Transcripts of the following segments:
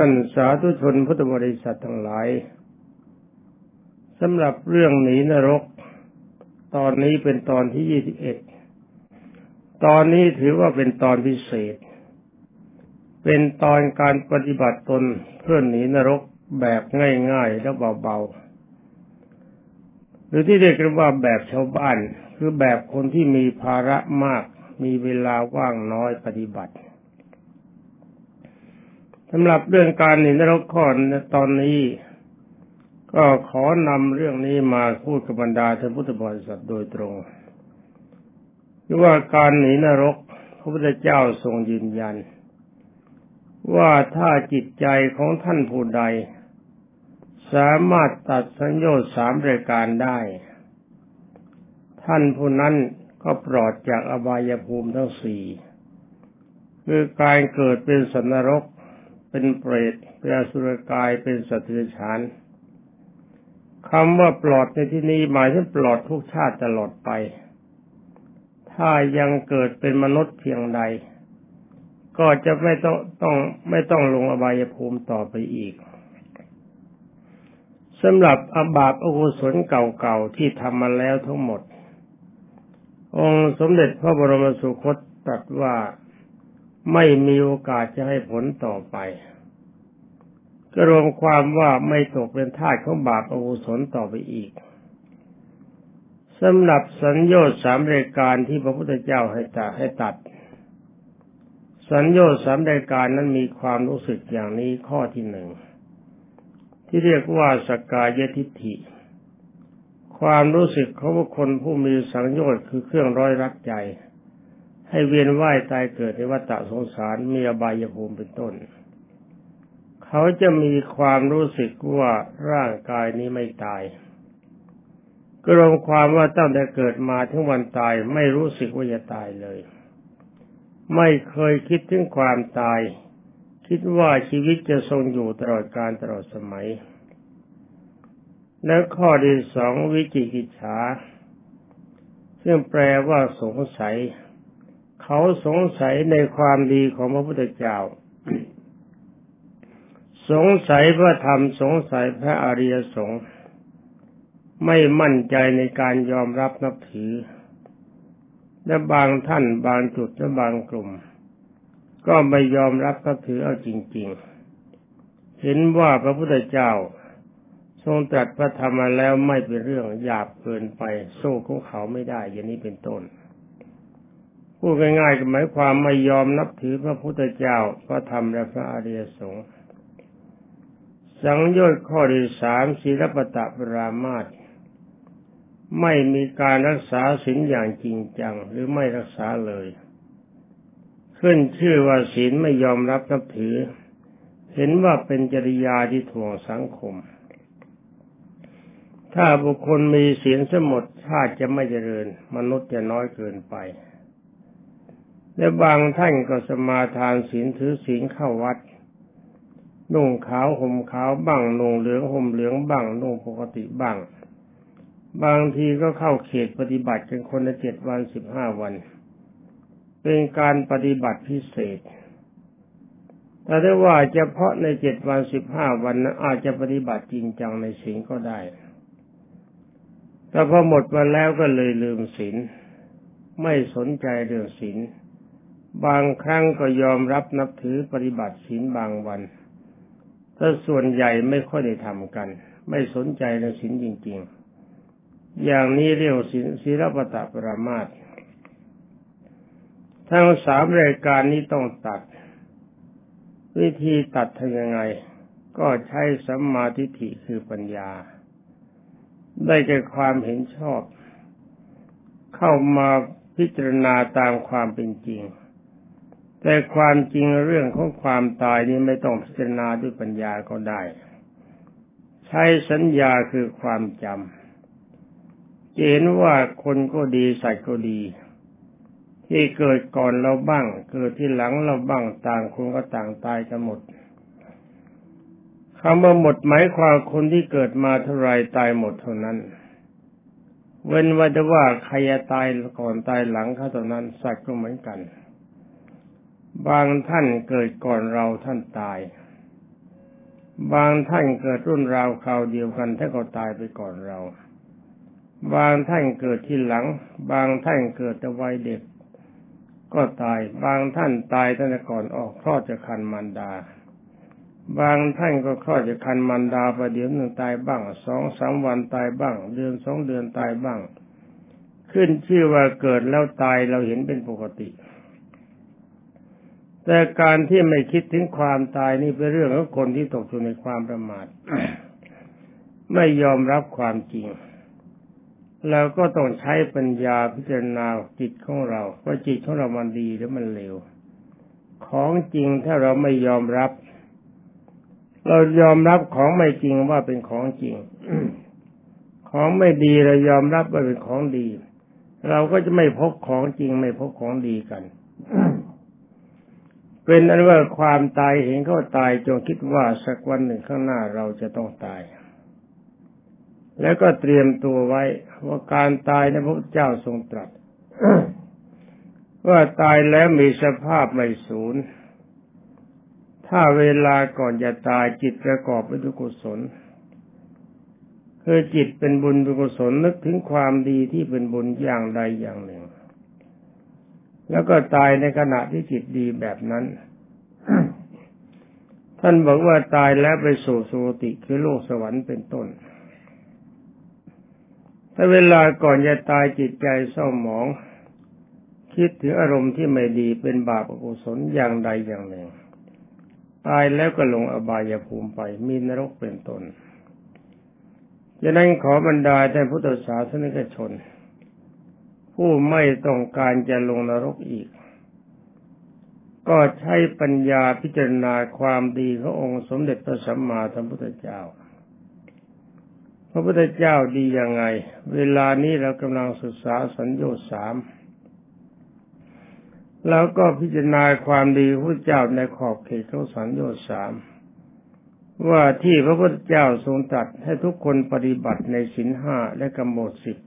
ท่านสาธุชนพุทธบริษัททั้งหลายสำหรับเรื่องหนีนรก ตอนนี้เป็นตอนที่ยี่สิบเอ็ดตอนนี้ถือว่าเป็นตอนพิเศษ เป็นตอนการปฏิบัติตนเพื่อหนีนรกแบบง่ายๆและเบาๆ หรือที่เรียกกันว่าแบบชาวบ้าน คือแบบคนที่มีภาระมาก มีเวลาว่างน้อยปฏิบัติ สำหรับเรื่องการหนีนรกข้อตอนนี้ ก็ขอนำเรื่องนี้มาพูดกับบรรดาท่านพุทธบริษัทโดยตรงว่าการหนีนรก พระพุทธเจ้าทรงยืนยัน ว่าถ้าจิตใจของท่านผู้ใด สามารถตัดสัญญาสามรายการได้ ท่านผู้นั้นก็ปลอดจากอบายภูมิทั้งสี่คือการเกิดเป็นสันนรก เป็นเปรตเป็นอสุรกายเป็นสัตว์เดรัจฉานคำว่าปลอดในที่นี้หมายถึงปลอดทุกชาติตลอดไป ถ้ายังเกิดเป็นมนุษย์เพียงใด ก็จะไม่ต้องต้องไม่ต้องลงอบายภูมิต่อไปอีกสำหรับอบาปอกุศลเก่าๆที่ทำมาแล้วทั้งหมด องค์สมเด็จพระบรมสุคตตรัสว่าไม่มีโอกาสจะให้ผลต่อไป ก็รวมความว่าไม่ตกเป็นทาสของบาปอกุศลต่อไปอีกสำหรับสัญญาสามรายการที่พระพุทธเจ้าให้ตัดให้ตัด สัญญาสามรายการนั้นมีความรู้สึกอย่างนี้ข้อที่หนึ่งที่เรียกว่าสกายทิฏฐิ ความรู้สึกของบุคคลผู้มีสังโยชน์คือเครื่องร้อยรักใจ ให้เวียนว่ายตายเกิดในวัฏสงสารมีอบายภูมิเป็นต้น เขาจะมีความรู้สึกว่าร่างกายนี้ไม่ตายก็รวมความว่าตั้งแต่เกิดมาถึงวันตายไม่รู้สึกว่าจะตายเลย ไม่เคยคิดถึงความตาย คิดว่าชีวิตจะทรงอยู่ตลอดการตลอดสมัย และข้อที่สองวิจิกิจฉาซึ่งแปลว่าสงสัย เขาสงสัยในความดีของพระพุทธเจ้า สงสัยพระธรรมสงสัยพระอริยสงฆ์ไม่มั่นใจในการยอมรับนับถือ และบางท่านบางจุดและบางกลุ่ม ก็ไม่ยอมรับนับถือเอาจริง ๆ เห็นว่าพระพุทธเจ้า ทรงตรัสพระธรรมมาแล้วไม่เป็นเรื่องหยาบเกินไปสู้ของเขาไม่ได้อย่างนี้เป็นต้นพูดง่ายๆก็หมายความไม่ยอมนับถือพระพุทธเจ้าพระธรรมและพระอริยสงฆ์ สังโยชน์ข้อที่สามศีลปตะปรามาตไม่มีการรักษาศีลอย่างจริงจัง หรือไม่รักษาเลย ขึ้นชื่อว่าศีลไม่ยอมรับนับถือ เห็นว่าเป็นจริยาที่ถ่วงสังคม ถ้าบุคคลมีศีลสมดชาติจะไม่เจริญ มนุษย์จะน้อยเกินไป และบางท่านก็สมาทานศีลถือศีลเข้าวัด นุ่งขาวห่มขาวบ้างนุ่งเหลืองห่มเหลืองบ้างนุ่งปกติบ้าง บางทีก็เข้าเขตปฏิบัติกันคนละเจ็ดวันสิบห้าวัน เป็นการปฏิบัติพิเศษ แต่ได้ว่าเฉพาะในเจ็ดวันสิบห้าวันนั้นอาจจะปฏิบัติจริงจังในศีลก็ได้ แต่พอหมดวันแล้วก็เลยลืมศีลไม่สนใจเรื่องศีลบางครั้งก็ยอมรับนับถือปฏิบัติศีลบางวัน ถ้าส่วนใหญ่ไม่ค่อยได้ทำกัน ไม่สนใจในศีลจริง ๆ อย่างนี้เรียกศีลศีลปตะปรามาตทั้งสามรายการนี้ต้องตัด วิธีตัดทำยังไง ก็ใช้สัมมาทิฏฐิคือปัญญา ได้แก่ความเห็นชอบ เข้ามาพิจารณาตามความเป็นจริง แต่ความจริงเรื่องของความตายนี้ไม่ต้องพิจารณาด้วยปัญญาก็ได้ ใช้สัญญาคือความจำเห็นว่าคนก็ดีสัตว์ก็ดี ที่เกิดก่อนเราบ้าง เกิดที่หลังเราบ้างต่างคนก็ต่างตายกันหมดคำว่าหมดหมายความคนที่เกิดมาเท่าไรตายหมดเท่านั้น เว้นว่าจะว่าใครตายก่อนตายหลังเขาเท่านั้นสัตว์ก็เหมือนกัน บางท่านเกิดก่อนเราท่านตาย บางท่านเกิดรุ่นราวคราวเดียวกันท่านก็ตายไปก่อนเรา บางท่านเกิดที่หลัง บางท่านเกิดแต่วัยเด็ก ก็ตาย บางท่านตายตั้งแต่ก่อนออกคลอดจากคันมารดา บางท่านก็คลอดจากคันมารดาประเดี๋ยวหนึ่งตายบ้างสองสามวันตายบ้าง เดือนสองเดือนตายบ้าง ขึ้นชื่อว่าเกิดแล้วตายเราเห็นเป็นปกติ แต่การที่ไม่คิดถึงความตายนี่เป็นเรื่องของคนที่ตกอยู่ในความประมาทไม่ยอมรับความจริงเราก็ต้องใช้ปัญญาพิจารณาจิตของเรา ว่าจิตของเรามันดีหรือมันเลวของจริงถ้าเราไม่ยอมรับ เรายอมรับของไม่จริงว่าเป็นของจริงของไม่ดีเรายอมรับว่าเป็นของดี เราก็จะไม่พบของจริงไม่พบของดีกัน เป็นอันว่าความตายเห็นเขาตายจงคิดว่าสักวันหนึ่งข้างหน้าเราจะต้องตาย แล้วก็เตรียมตัวไว้ว่าการตายนะพระเจ้าทรงตรัสว่าตายแล้วมีสภาพไม่สูญถ้าเวลาก่อนจะตายจิตประกอบไปด้วยกุศลคือจิตเป็นบุญเป็นกุศลนึกถึงความดีที่เป็นบุญอย่างใดอย่างหนึ่ง แล้วก็ตายในขณะที่จิตดีแบบนั้น ท่านบอกว่าตายแล้วไปสู่สุติคือโลกสวรรค์เป็นต้น ถ้าเวลาก่อนจะตายจิตใจเศร้าหมอง คิดถึงอารมณ์ที่ไม่ดีเป็นบาปอกุศลอย่างใดอย่างหนึ่ง ตายแล้วก็ลงอบายภูมิไปมีนรกเป็นต้นดังนั้นขอบรรดาท่านพุทธศาสนิกชน ผู้ไม่ต้องการจะลงนรกอีก ก็ใช้ปัญญาพิจารณาความดีขององค์สมเด็จพระสัมมาสัมพุทธเจ้า พระพุทธเจ้าดียังไง เวลานี้เรากำลังศึกษาสัญญาสามแล้วก็พิจารณาความดีพระเจ้าในขอบเขตของสัญญาสามว่าที่พระพุทธเจ้าทรงตรัสให้ทุกคนปฏิบัติในสินห้าและกำหนดสิบ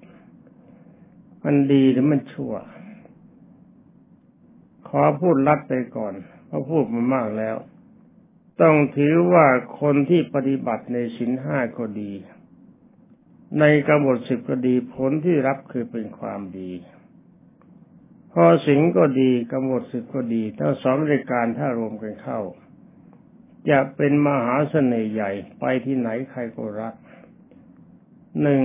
มันดีหรือมันชั่ว ขอพูดลัดไปก่อนเพราะพูดมามากแล้ว ต้องถือว่าคนที่ปฏิบัติในสินห้าก็ดี ในกำหนดสิบก็ดีผลที่รับคือเป็นความดีพอสิงก็ดีกำหนดสิบก็ดีทั้งสองรายการถ้ารวมกันเข้า จะเป็นมหาเสน่ห์ใหญ่ไปที่ไหนใครก็รักหนึ่ง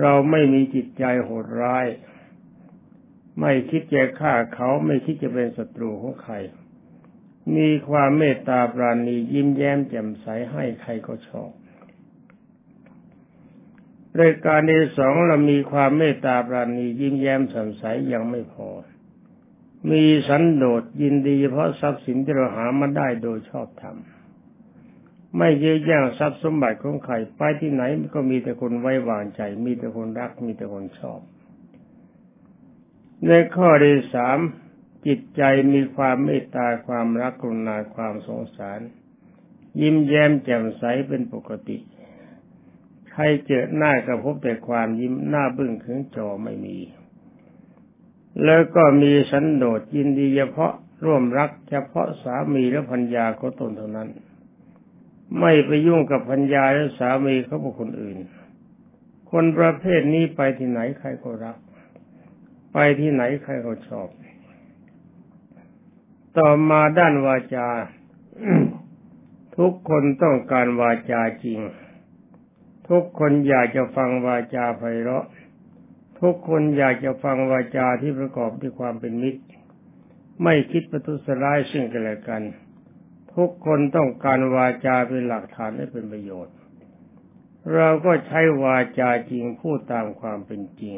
เราไม่มีจิตใจโหดร้าย ไม่คิดจะฆ่าเขาไม่คิดจะเป็นศัตรูของใคร มีความเมตตาปราณียิ้มแย้มแจ่มใสให้ใครก็ชอบรายการที่สองเรามีความเมตตาปราณียิ้มแย้มแจ่มใสยังไม่พอ มีสันโดษยินดีเพราะทรัพย์สินที่เราหามาได้โดยชอบธรรม ไม่เยื้อแย่งทรัพย์สมบัติของใครไปที่ไหนก็มีแต่คนไว้วางใจ มีแต่คนรัก มีแต่คนชอบ ในข้อที่สามจิตใจมีความเมตตาความรักกรุณาความสงสาร ยิ้มแย้มแจ่มใสเป็นปกติ ใครเจอหน้าก็พบแต่ความยิ้มหน้าบึ้งขึงจอไม่มี แล้วก็มีสันโดษยินดีเฉพาะร่วมรักเฉพาะสามีและพัญญาของตนเท่านั้น ไม่ไปยุ่งกับพัญญาและสามีเขาบุคคลอื่น คนประเภทนี้ไปที่ไหนใครก็รัก ไปที่ไหนใครก็ชอบ ต่อมาด้านวาจา ทุกคนต้องการวาจาจริง ทุกคนอยากจะฟังวาจาไพเราะ ทุกคนอยากจะฟังวาจาที่ประกอบด้วยความเป็นมิตร ไม่คิดประทุษร้ายซึ่งกันและกัน ทุกคนต้องการวาจาเป็นหลักฐานและเป็นประโยชน์ เราก็ใช้วาจาจริงพูดตามความเป็นจริง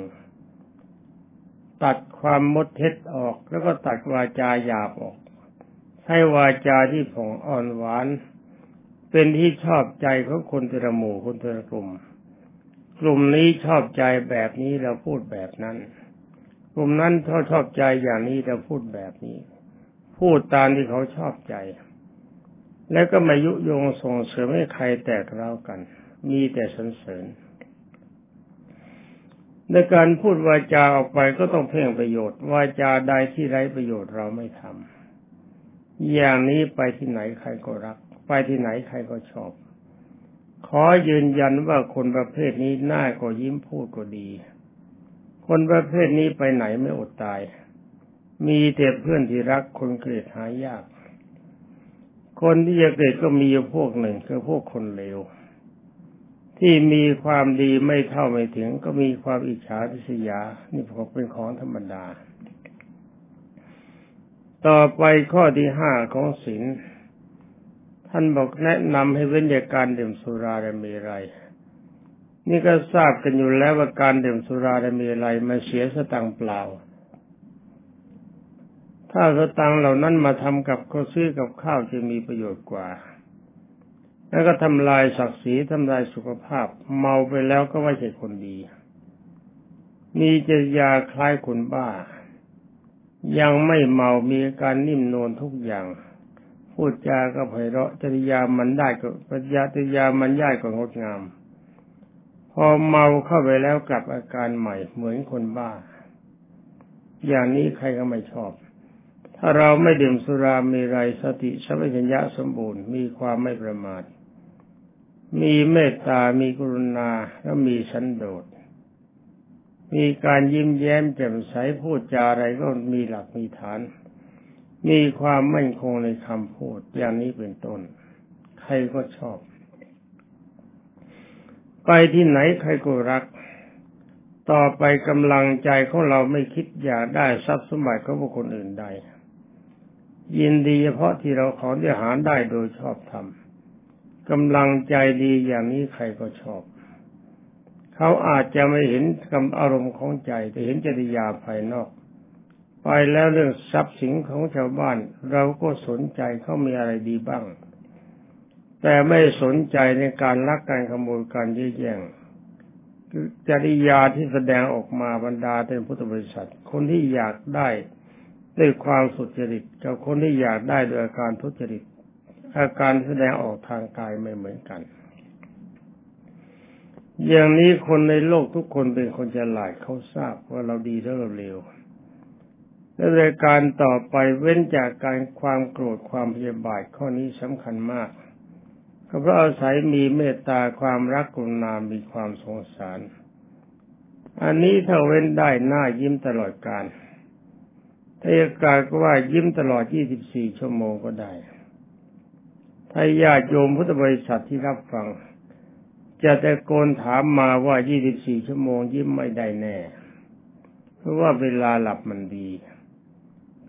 ตัดความมดเท็จออกแล้วก็ตัดวาจาหยาบออกใช้วาจาที่ผ่องอ่อนหวาน เป็นที่ชอบใจของคนแต่ละหมู่คนแต่ละกลุ่ม กลุ่มนี้ชอบใจแบบนี้เราพูดแบบนั้น กลุ่มนั้นเขาชอบใจอย่างนี้เราพูดแบบนี้ พูดตามที่เขาชอบใจ แล้วก็มายุยงส่งเสริมให้ใครแตกเร้ากัน มีแต่สรรเสริญในการพูดวาจาออกไปก็ต้องเพ่งประโยชน์วาจาใดที่ไร้ประโยชน์เราไม่ทำอย่างนี้ไปที่ไหนใครก็รักไปไปที่ไหนใครก็ชอบ ขอยืนยันว่าคนประเภทนี้หน้าก็ยิ้มพูดก็ดี คนประเภทนี้ไปไหนไม่อดตาย มีแต่เพื่อนที่รักคนเกลียดหายาก คนที่จะเกลียดก็มีอยู่พวกหนึ่งคือพวกคนเลวที่มีความดีไม่เท่าไม่ถึง ก็มีความอิจฉาทิษยา นี่ผมเป็นของธรรมดา ต่อไปข้อที่ห้าของศีลท่านบอกแนะนำให้เว้นจากการดื่มสุราและมรัยนี่ก็ทราบกันอยู่แล้วว่าการดื่มสุราและมรัยมันเสียสตังเปล่า ถ้าสตังเหล่านั้นมาทำกับข้าวซื้อกับข้าวจะมีประโยชน์กว่า แล้วก็ทำลายศักดิ์ศรีทำลายสุขภาพ เมาไปแล้วก็ไม่ใช่คนดี มีจริยาคล้ายคนบ้า ยังไม่เมามีการนิ่มนวลทุกอย่าง พูดจาก็ไพเราะจริยามันได้ก็ปัญญาจริยามันย่ายก็งดงาม พอเมาเข้าไปแล้วกลับอาการใหม่เหมือนคนบ้า อย่างนี้ใครก็ไม่ชอบ ถ้าเราไม่ดื่มสุรามีไรสติสัมปชัญญะสมบูรณ์ มีความไม่ประมาท มีเมตตา มีกรุณา และมีสันโดษ มีการยิ้มแย้มแจ่มใสพูดจาอะไรก็มีหลักมีฐาน มีความมั่นคงในคำพูดอย่างนี้เป็นต้น ใครก็ชอบ ไปที่ไหนใครก็รักต่อไปกำลังใจของเราไม่คิดอยากได้ทรัพย์สมบัติของบุคคลอื่นใด ยินดีเฉพาะที่เราขอที่หาได้โดยชอบธรรมกำลังใจดีอย่างนี้ใครก็ชอบ เขาอาจจะไม่เห็นกำอารมณ์ของใจ แต่เห็นจริยาภายนอก ไปแล้วเรื่องทรัพย์สินของชาวบ้าน เราก็สนใจเขามีอะไรดีบ้าง แต่ไม่สนใจในการลักการขโมยการยื้อแย่งจริยาที่แสดงออกมาบรรดาเป็นพุทธบริษัท คนที่อยากได้ ด้วยความสุจริตกับคนที่อยากได้โดยอาการทุจริต อาการแสดงออกทางกายไม่เหมือนกัน อย่างนี้คนในโลกทุกคนเป็นคนฉลาดเขาทราบว่าเราดีแล้วเราเร็วและรายการต่อไปเว้นจากการความโกรธความพยาบาทข้อนี้สำคัญมากก็เพราะอาศัยมีเมตตาความรักกรุณามีความสงสาร อันนี้ถ้าเว้นได้หน้ายิ้มตลอดการ ถ้าอยากาก็ว่ายิ้มตลอด 24 ชั่วโมงก็ได้ ถ้าญาติโยมพุทธบริษัทที่รับฟัง จะตะโกนถามมาว่า 24 ชั่วโมงยิ้มไม่ได้แน่ เพราะว่าเวลาหลับมันดี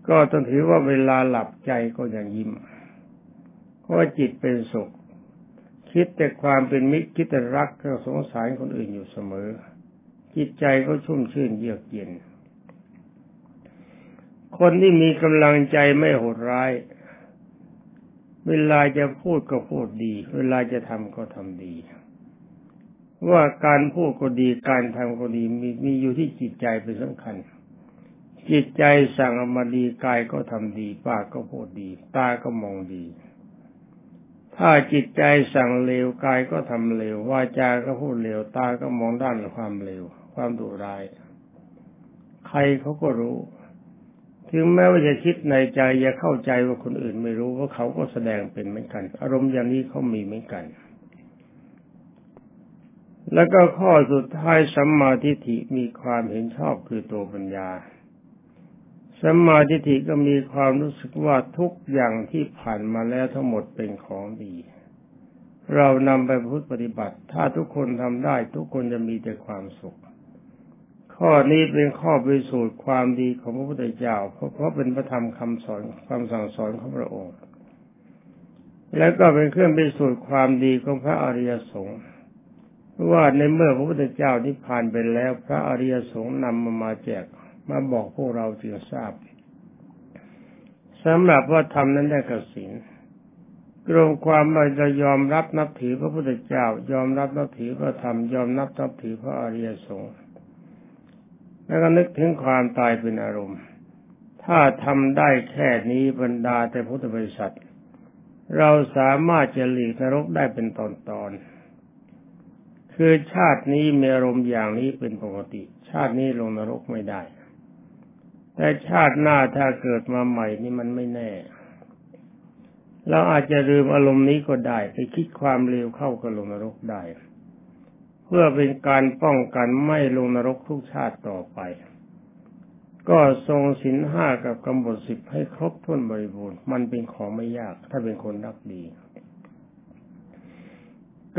ก็ต้องถือว่าเวลาหลับใจก็ยังยิ้ม เพราะจิตเป็นสุข คิดแต่ความเป็นมิตรคิดแต่รักก็สงสารคนอื่นอยู่เสมอ จิตใจก็ชุ่มชื่นเยือกเย็น คนที่มีกำลังใจไม่โหดร้าย เวลาจะพูดก็พูดดี เวลาจะทำก็ทำดี ว่าการพูดก็ดี การทำก็ดีมีมีอยู่ที่จิตใจเป็นสำคัญ จิตใจสั่งออกมาดีกายก็ทำดี ปากก็พูดดี ตาก็มองดี ถ้าจิตใจสั่งเลวกายก็ทำเลววาจาก็พูดเลวตาก็มองด้านความเลวความดุร้าย ใครเขาก็รู้ ถึงแม้ว่าจะคิดในใจจะเข้าใจว่าคนอื่นไม่รู้ว่าเขาก็แสดงเป็นเหมือนกัน อารมณ์อย่างนี้เขามีเหมือนกัน แล้วก็ข้อสุดท้ายสัมมาทิฏฐิมีความเห็นชอบคือตัวปัญญาสัมมาทิฏฐิก็มีความรู้สึกว่าทุกอย่างที่ผ่านมาแล้วทั้งหมดเป็นของดี เรานำไปพุทธปฏิบัติ ถ้าทุกคนทำได้ทุกคนจะมีแต่ความสุข ข้อนี้เป็นข้อพิสูจน์ความดีของพระพุทธเจ้า เพราะเพราะเป็นพระธรรมคำสอนความสั่งสอนของพระองค์ แล้วก็เป็นเครื่องพิสูจน์ความดีของพระอริยสงฆ์ว่าในเมื่อพระพุทธเจ้านิพพานไปแล้ว พระอริยสงฆ์นำมามาแจกมาบอกพวกเราจึงทราบสำหรับว่าธรรมนั้นได้กสินรวมความว่าจะยอมรับนับถือพระพุทธเจ้า ยอมรับนับถือพระธรรมยอมนับนับถือพระอริยสงฆ์ แล้วก็นึกถึงความตายเป็นอารมณ์ ถ้าทำได้แค่นี้บรรดาแต่พุทธบริษัท เราสามารถจะหลีกนรกได้เป็นตอนๆคือชาตินี้มีอารมณ์อย่างนี้เป็นปกติ ชาตินี้ลงนรกไม่ได้ แต่ชาติหน้าถ้าเกิดมาใหม่นี่มันไม่แน่ เราอาจจะลืมอารมณ์นี้ก็ได้ ไปคิดความเร็วเข้ากับลงนรกได้ เพื่อเป็นการป้องกันไม่ลงนรกทุกชาติต่อไป ก็ทรงสินห้ากับกำหนดสิบให้ครบถ้วนบริบูรณ์มันเป็นของไม่ยาก ถ้าเป็นคนรักดี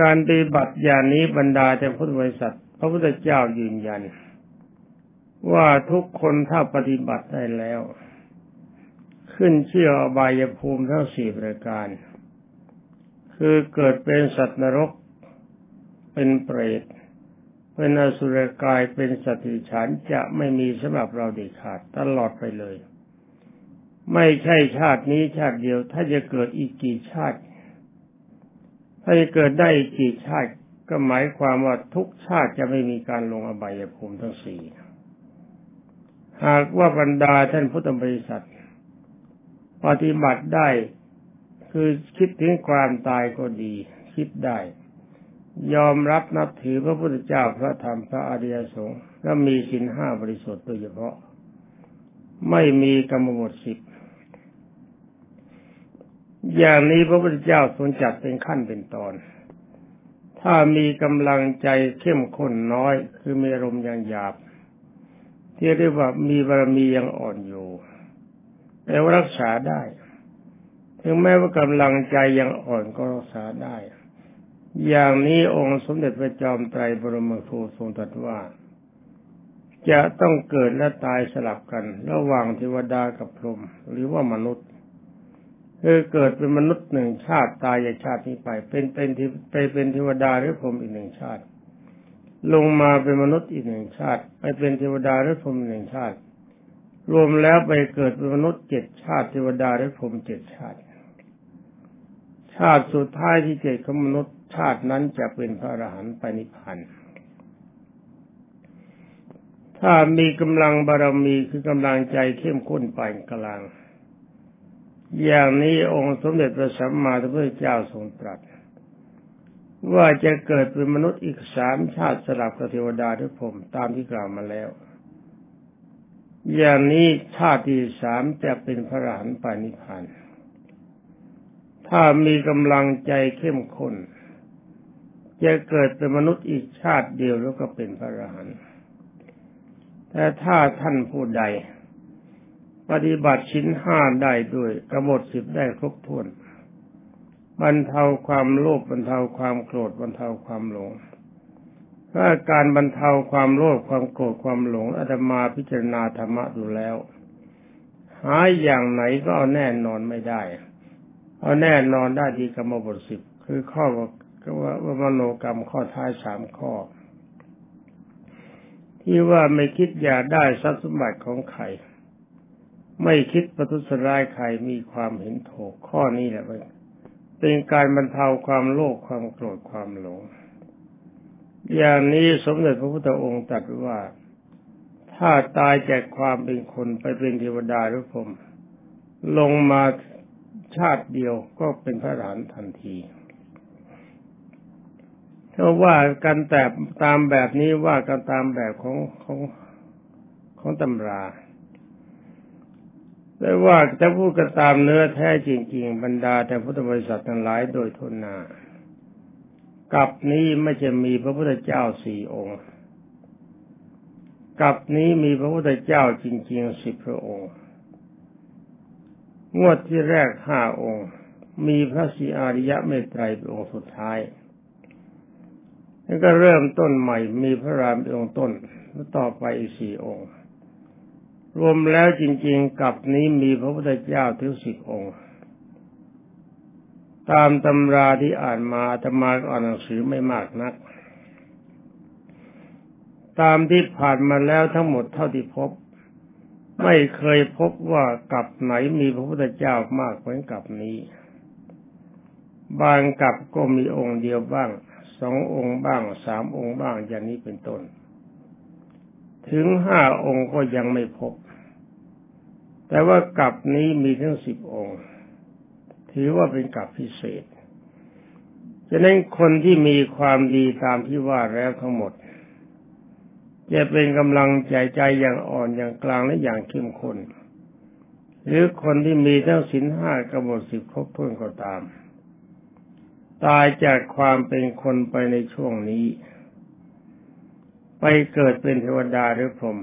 การปฏิบัติอย่างนี้บรรดาแต่พุทธบริษัท พระพุทธเจ้ายืนยัน ว่าทุกคนถ้าปฏิบัติได้แล้ว ขึ้นเชื่ออบายภูมิทั้งสี่ประการ คือเกิดเป็นสัตว์นรก เป็นเปรตเป็นอสุรกายเป็นสติฉันจะไม่มีสำหรับเราเด็ดขาดตลอดไปเลย ไม่ใช่ชาตินี้ชาติเดียว ถ้าจะเกิดอีกกี่ชาติ ถ้าจะเกิดได้อีกกี่ชาติ ก็หมายความว่าทุกชาติจะไม่มีการลงอบายภูมิทั้งสี่หากว่าบรรดาท่านพุทธบริษัท ปฏิบัติได้คือคิดถึงความตายก็ดี คิดได้ ยอมรับนับถือพระพุทธเจ้าพระธรรมพระอริยสงฆ์และมีสินห้าบริสุทธิ์โดยเฉพาะ ไม่มีกรรมบทสิบอย่างนี้พระพุทธเจ้าทรงจัดเป็นขั้นเป็นตอน ถ้ามีกำลังใจเข้มข้นน้อย คือมีอารมณ์ยังหยาบ ที่เรียกว่ามีบารมียังอ่อนอยู่ แต่ว่ารักษาได้ ถึงแม้ว่ากำลังใจยังอ่อนก็รักษาได้ อย่างนี้องค์สมเด็จพระจอมไตรบรมครูทรงตรัสว่า จะต้องเกิดและตายสลับกัน ระหว่างเทวดากับพรหมหรือว่ามนุษย์คือเกิดเป็นมนุษย์หนึ่งชาติตายจากชาตินี้ไป เป็นเป็นไปเป็นเทวดาหรือพรหมอีกหนึ่งชาติ ลงมาเป็นมนุษย์อีกหนึ่งชาติ ไปเป็นเทวดาหรือพรหมหนึ่งชาติ รวมแล้วไปเกิดเป็นมนุษย์เจ็ดชาติเทวดาและพรหมเจ็ดชาติ ชาติสุดท้ายที่เจ็ดของมนุษย์ ชาตินั้นจะเป็นพระอรหันต์ไปนิพพานถ้ามีกำลังบารมีคือกำลังใจเข้มข้นปานกลาง อย่างนี้องค์สมเด็จพระสัมมาสัมพุทธเจ้าทรงตรัส ว่าจะเกิดเป็นมนุษย์อีกสามชาติสลับกับเทวดาทุกผมตามที่กล่าวมาแล้ว อย่างนี้ชาติที่สามจะเป็นพระอรหันต์ปานิพานถ้ามีกำลังใจเข้มข้น จะเกิดเป็นมนุษย์อีกชาติเดียวแล้วก็เป็นพระอรหันต์แต่ถ้าท่านผู้ใด ปฏิบัติชิ้นห้าได้ด้วยกระบฏสิบได้ครบถ้วนบรรเทาความโลภบรรเทาความโกรธบรรเทาความหลงถ้าการบรรเทาความโลภความโกรธความหลงอาตมาพิจารณาธรรมะดูแล้ว หายอย่างไหนก็เอาแน่นอนไม่ได้ เอาแน่นอนได้ที่กรรมบทสิบคือข้อ ก็ว่าวมโนกรรมข้อท้ายสามข้อ ที่ว่าไม่คิดอยากได้ทรัพย์สมบัติของใครไม่คิดประทุษร้ายใครมีความเห็นถูกข้อนี้แหละเป็นการบรรเทาความโลภความโกรธความหลง อย่างนี้สมเด็จพระพุทธองค์ตรัสว่า ถ้าตายจากความเป็นคนไปเป็นเทวดาหรือพรหมลงมาชาติเดียวก็เป็นพระหลานทันที ถ้าว่ากันแต่ตามแบบนี้ว่ากันตามแบบของของของตำราแต่ว่าจะพูดกันตามเนื้อแท้จริง ๆ บรรดาแต่พุทธบริษัททั้งหลายโดยทุนนากับนี้ไม่จะมีพระพุทธเจ้าสี่องค์ กับนี้มีพระพุทธเจ้าจริง ๆ สิบพระองค์ งวดที่แรกห้าองค์ มีพระสีอาริยะเมตไตรเป็นองค์สุดท้าย แล้วก็เริ่มต้นใหม่มีพระรามองค์ต้นแล้วต่อไปอีกสี่องค์ รวมแล้วจริง ๆ กับนี้มีพระพุทธเจ้าถึงสิบองค์ ตามตำราที่อ่านมาธรรมาอ่านหนังสือไม่มากนัก ตามที่ผ่านมาแล้วทั้งหมดเท่าที่พบ ไม่เคยพบว่ากับไหนมีพระพุทธเจ้ามากเหมือนกับนี้ บางกับก็มีองค์เดียวบ้าง สององค์บ้างสามองค์บ้างอย่างนี้เป็นต้น ถึงห้าองค์ก็ยังไม่พบ แต่ว่ากับนี้มีทั้งสิบองค์ ถือว่าเป็นกับพิเศษฉะนั้นคนที่มีความดีตามที่ว่าแล้วทั้งหมด จะเป็นกำลังใจใจอย่างอ่อนอย่างกลางและอย่างเข้มข้นหรือคนที่มีทั้งศีลห้ากำหนดสิบครบถ้วนก็ตาม ตายจากความเป็นคนไปในช่วงนี้ ไปเกิดเป็นเทวดาหรือพรหม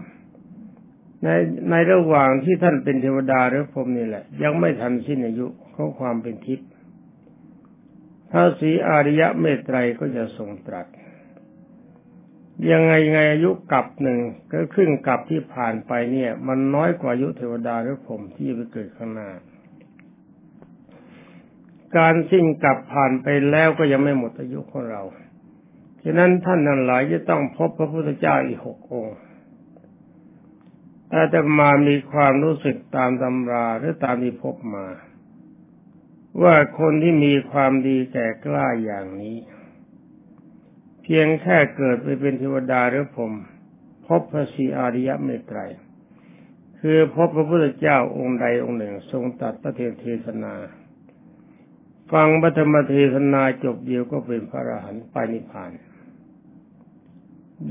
ในในระหว่างที่ท่านเป็นเทวดาหรือพรหมนี่แหละ ยังไม่ทันสิ้นอายุของความเป็นทิพย์พระศรีอริยะเมตไตรก็จะทรงตรัส ยังไงไงอายุกับหนึ่งก็ครึ่งกับที่ผ่านไปเนี่ย มันน้อยกว่าอายุเทวดาหรือผมที่จะไปเกิดข้างหน้า การสิ้นกับผ่านไปแล้วก็ยังไม่หมดอายุของเราฉะนั้นท่านนั้นหลายจะต้องพบพระพุทธเจ้าอีกหกองค์แต่จะมามีความรู้สึกตามตำราหรือตามที่พบมา ว่าคนที่มีความดีแก่กล้าอย่างนี้ เพียงแค่เกิดไปเป็นเทวดาหรือผมพบพระสีอาริยเมตไตรคือพบพระพุทธเจ้าองค์ใดองค์หนึ่ง ทรงตัดพระเทเทศนา ฟังพระธรรมเทศนาจบเดียวก็เป็นพระอรหันต์ไปนิพพาน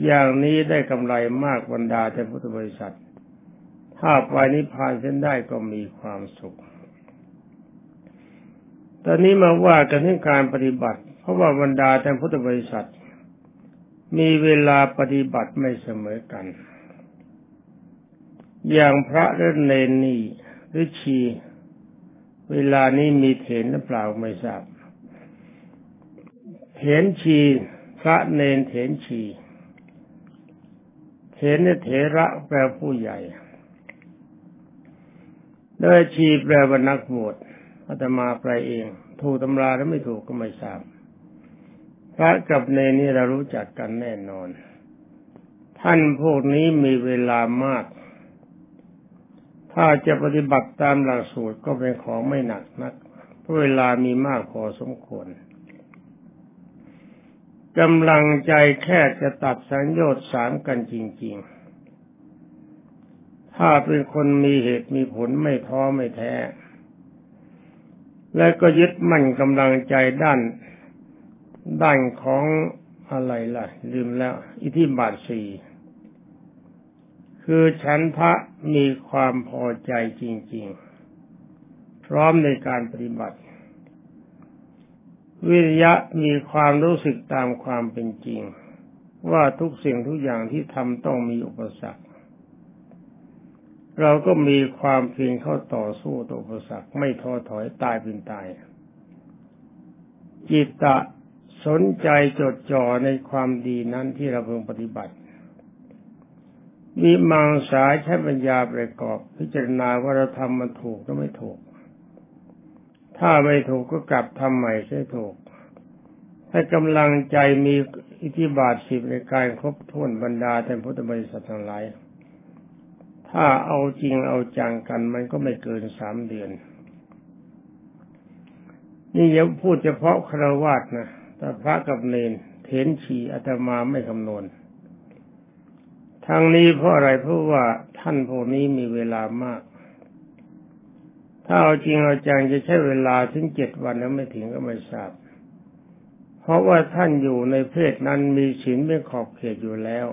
อย่างนี้ได้กำไรมากบรรดาแต่พุทธบริษัท ถ้าไปนิพพานเส้นได้ก็มีความสุข ตอนนี้มาว่ากันเรื่องการปฏิบัติ เพราะว่าบรรดาแต่พุทธบริษัท มีเวลาปฏิบัติไม่เสมอกัน อย่างพระเรนเนนนี่หรือชี เวลานี้มีเถนหรือเปล่าไม่ทราบเถนชีพระเนนเถนชีเถนเถระแปลผู้ใหญ่โดยชีแปลว่านักบวชอาตมาแปลเอง ถูกตำราแล้วไม่ถูกก็ไม่ทราบพระกับเนนี่เรารู้จักกันแน่นอน ท่านพวกนี้มีเวลามาก ถ้าจะปฏิบัติตามหลักสูตรก็เป็นของไม่หนักนักเพราะเวลามีมากพอสมควรกำลังใจแค่จะตัดสัญญาสามกันจริง ๆ ถ้าเป็นคนมีเหตุมีผลไม่ท้อไม่แท้ และก็ยึดมั่นกำลังใจด้านด้านของอะไรล่ะ ลืมแล้ว อิทธิบาทสี่ คือฉันทะมีความพอใจจริง ๆ พร้อมในการปฏิบัติ วิริยะมีความรู้สึกตามความเป็นจริง ว่าทุกสิ่งทุกอย่างที่ทำต้องมีอุปสรรค เราก็มีความเพียรเข้าต่อสู้ต่ออุปสรรคไม่ท้อถอยตายเป็นตาย จิตตะสนใจจดจ่อในความดีนั้นที่เราเพิ่งปฏิบัติ มีมังสาใช้ปัญญาประกอบ พิจารณาว่าเราทำมันถูกหรือไม่ถูก ถ้าไม่ถูกก็กลับทำใหม่ใช่ถูกให้กำลังใจมีอิทธิบาทสิบในการครบถ้วนบรรดาแต่พุทธบริษัททั้งหลาย ถ้าเอาจริงเอาจังกันมันก็ไม่เกินสามเดือน นี่ยังพูดเฉพาะครวาสนะแต่พระกับเนนเถนฉีอาตมาไม่คำนวณ ทางนี้เพราะอะไรเพราะว่าท่านพวกนี้มีเวลามาก ถ้าเอาจริงเอาจังจะใช้เวลาถึงเจ็ดวันแล้วไม่ถึงก็ไม่ทราบ เพราะว่าท่านอยู่ในเพศนั้นมีศีลเป็นขอบเขตอยู่แล้ว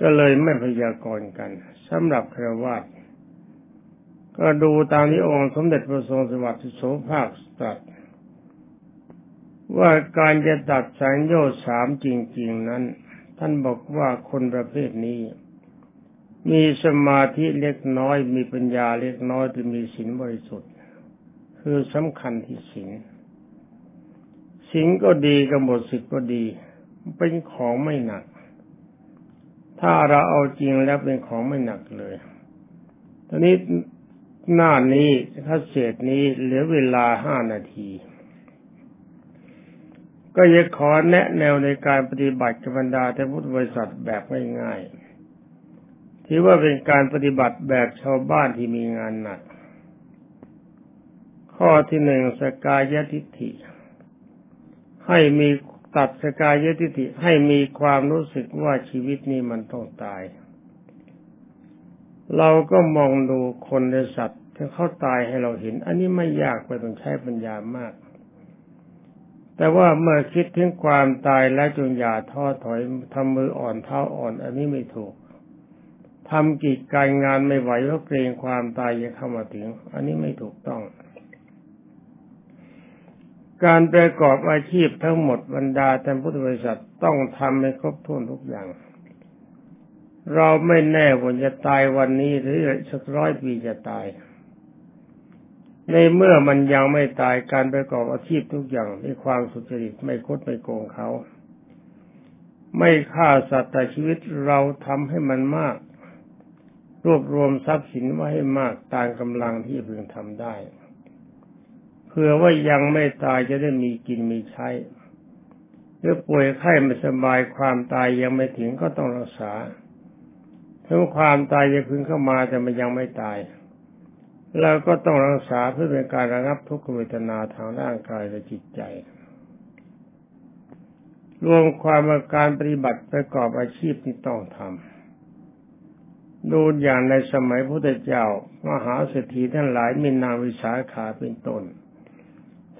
ก็เลยไม่พยากรณ์กันสำหรับครวาสก็ดูตามที่องค์สมเด็จพระทรงสวัสดิ์โสภาคตรัสว่าการจะตัดสังโยชน์สามจริง ๆ นั้น ท่านบอกว่าคนประเภทนี้ มีสมาธิเล็กน้อย มีปัญญาเล็กน้อยจะมีศีลบริสุทธิ์ คือสำคัญที่ศีลศีลก็ดีกับหมดสิทธิ์ก็ดี เป็นของไม่หนัก ถ้าเราเอาจริงแล้วเป็นของไม่หนักเลยตอนนี้หน้านี้ถ้าเศษนี้เหลือเวลาห้านาที ก็จะขอแนะแนวในการปฏิบัติกับบรรดาท่พุทธบริษัทแบบง่ายๆที่ว่าเป็นการปฏิบัติแบบชาวบ้านที่มีงานหนัก ข้อที่หนึ่งสกายทิฏฐิ ให้มีตัดสกายทิฏฐิให้มีความรู้สึกว่าชีวิตนี้มันต้องตาย เราก็มองดูคนในสัตว์ที่เขาตายให้เราเห็น อันนี้ไม่ยากไปต้องใช้ปัญญามาก แต่ว่าเมื่อคิดถึงความตายแล้วจงอย่าท้อถอยทำมืออ่อนเท้าอ่อน อันนี้ไม่ถูกทำกิจการงานไม่ไหวเพราะเกรงความตายจะเข้ามาถึง อันนี้ไม่ถูกต้อง การประกอบอาชีพทั้งหมดบรรดาแท่านพุทธบริษัทต้องทำให้ครบถ้วนทุกอย่าง เราไม่แน่ว่าจะตายวันนี้หรือสักร้อยปีจะตาย ในเมื่อมันยังไม่ตายการประกอบอาชีพทุกอย่างด้วยความสุจริตไม่คดไม่โกงเขา ไม่ฆ่าสัตว์แต่ชีวิตเราทำให้มันมาก รวบรวมทรัพย์สินไว้ให้มากตามกำลังที่พึงทำได้เพื่อว่ายังไม่ตายจะได้มีกินมีใช้หรือป่วยไข้ไม่สบายความตายยังไม่ถึงก็ต้องรักษาถึงความตายจะพึงเข้ามาแต่มันยังไม่ตาย เราก็ต้องรักษาเพื่อเป็นการระงับทุกขเวทนาทางร่างกายและจิตใจ รวมความาการปฏิบัติประกอบอาชีพที่ต้องทำดูอย่างในสมัยพุทธเจ้ามหาเศรษฐีท่านหลายมีนางวิสาขาเป็นต้น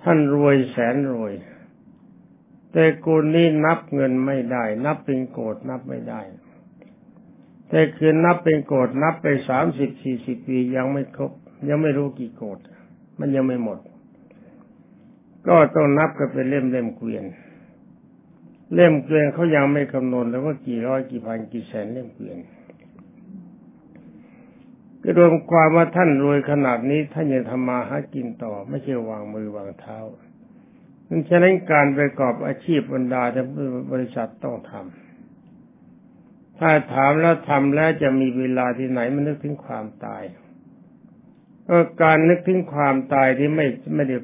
ท่านรวยแสนรวย แต่กูนี้นับเงินไม่ได้ นับเป็นโกดนับไม่ได้แต่คือนับเป็นโกดนับไปสามสิบสี่สิบปียังไม่ครบ ยังไม่รู้กี่โกดมันยังไม่หมด ก็ต้องนับกันเป็นเล่มเล่มเกวียน เล่มเกวียนเขายังไม่คำนวณแล้วว่ากี่ร้อยกี่พันกี่แสนเล่มเกวียนก็รวมความว่าท่านรวยขนาดนี้ท่านยังทำมาหากินต่อ ไม่ใช่วางมือวางเท้าดังนั้นการประกอบอาชีพบรรดาจะบริษัทต้องทำถ้าถามแล้วทำแล้วจะมีเวลาที่ไหนมันนึกถึงความตาย ก็การนึกถึงความตายที่ไม่ไม่ได้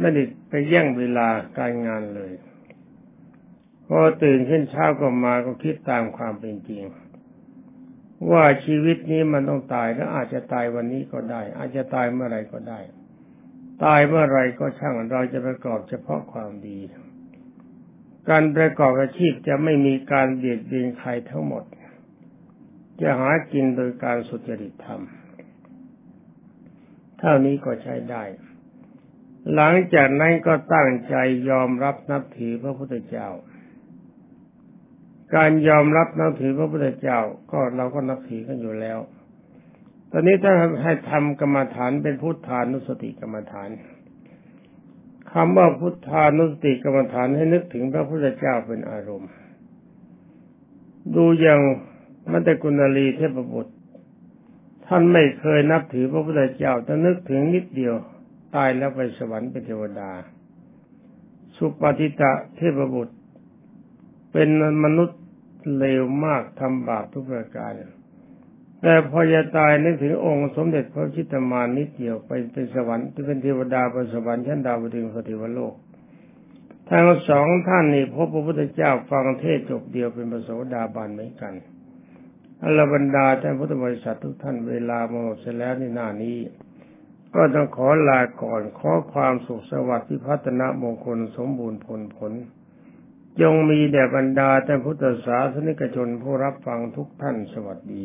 ไม่ได้ไปแย่งเวลาการงานเลยพอตื่นขึ้นเช้าก็มาก็คิดตามความเป็นจริง ว่าชีวิตนี้มันต้องตายแล้วอาจจะตายวันนี้ก็ได้ อาจจะตายเมื่อไรก็ได้ ตายเมื่อไรก็ช่างเราจะประกอบเฉพาะความดี การประกอบอาชีพจะไม่มีการเบียดเบียนใครทั้งหมด จะหากินโดยการสุจริตธรรม ท่านี้ก็ใช้ได้ หลังจากนั้นก็ตั้งใจยอมรับนับถือพระพุทธเจ้า การยอมรับนับถือพระพุทธเจ้าก็เราก็นับถือกันอยู่แล้ว ตอนนี้ถ้าให้ทำกรรมฐานเป็นพุทธานุสติกรรมฐานคำว่าพุทธานุสติกรรมฐานให้นึกถึงพระพุทธเจ้าเป็นอารมณ์ ดูอย่างมัตตกุณลีเทพบุตร ท่านไม่เคยนับถือพระพุทธเจ้าแต่นึกถึงนิดเดียว ตายแล้วไปสวรรค์เป็นเทวดา สุปฏิตะเทพบุตร เป็นมนุษย์เลวมากทำบาปทุกประการแต่พอจะตายนึกถึงองค์สมเด็จพระชิตมานนิดเดียวไปเป็นสวรรค์ที่เป็นเทวดาบนสวรรค์ชั้นดาวดึงสติวโลกทั้งสองท่านนี่พบพระพุทธเจ้าฟังเทศจบเดียวเป็นประโสดาบันเหมือนกัน อรบรรดาท่านพุทธบริษัททุกท่านเวลาหมดเสร็จแล้วในหน้านี้ ก็ต้องขอลาก่อนขอความสุขสวัสดิ์พิพัฒนามงคลสมบูรณ์ผลผลจงมีแด่บรรดาท่านพุทธศาสนิกชนผู้รับฟังทุกท่านสวัสดี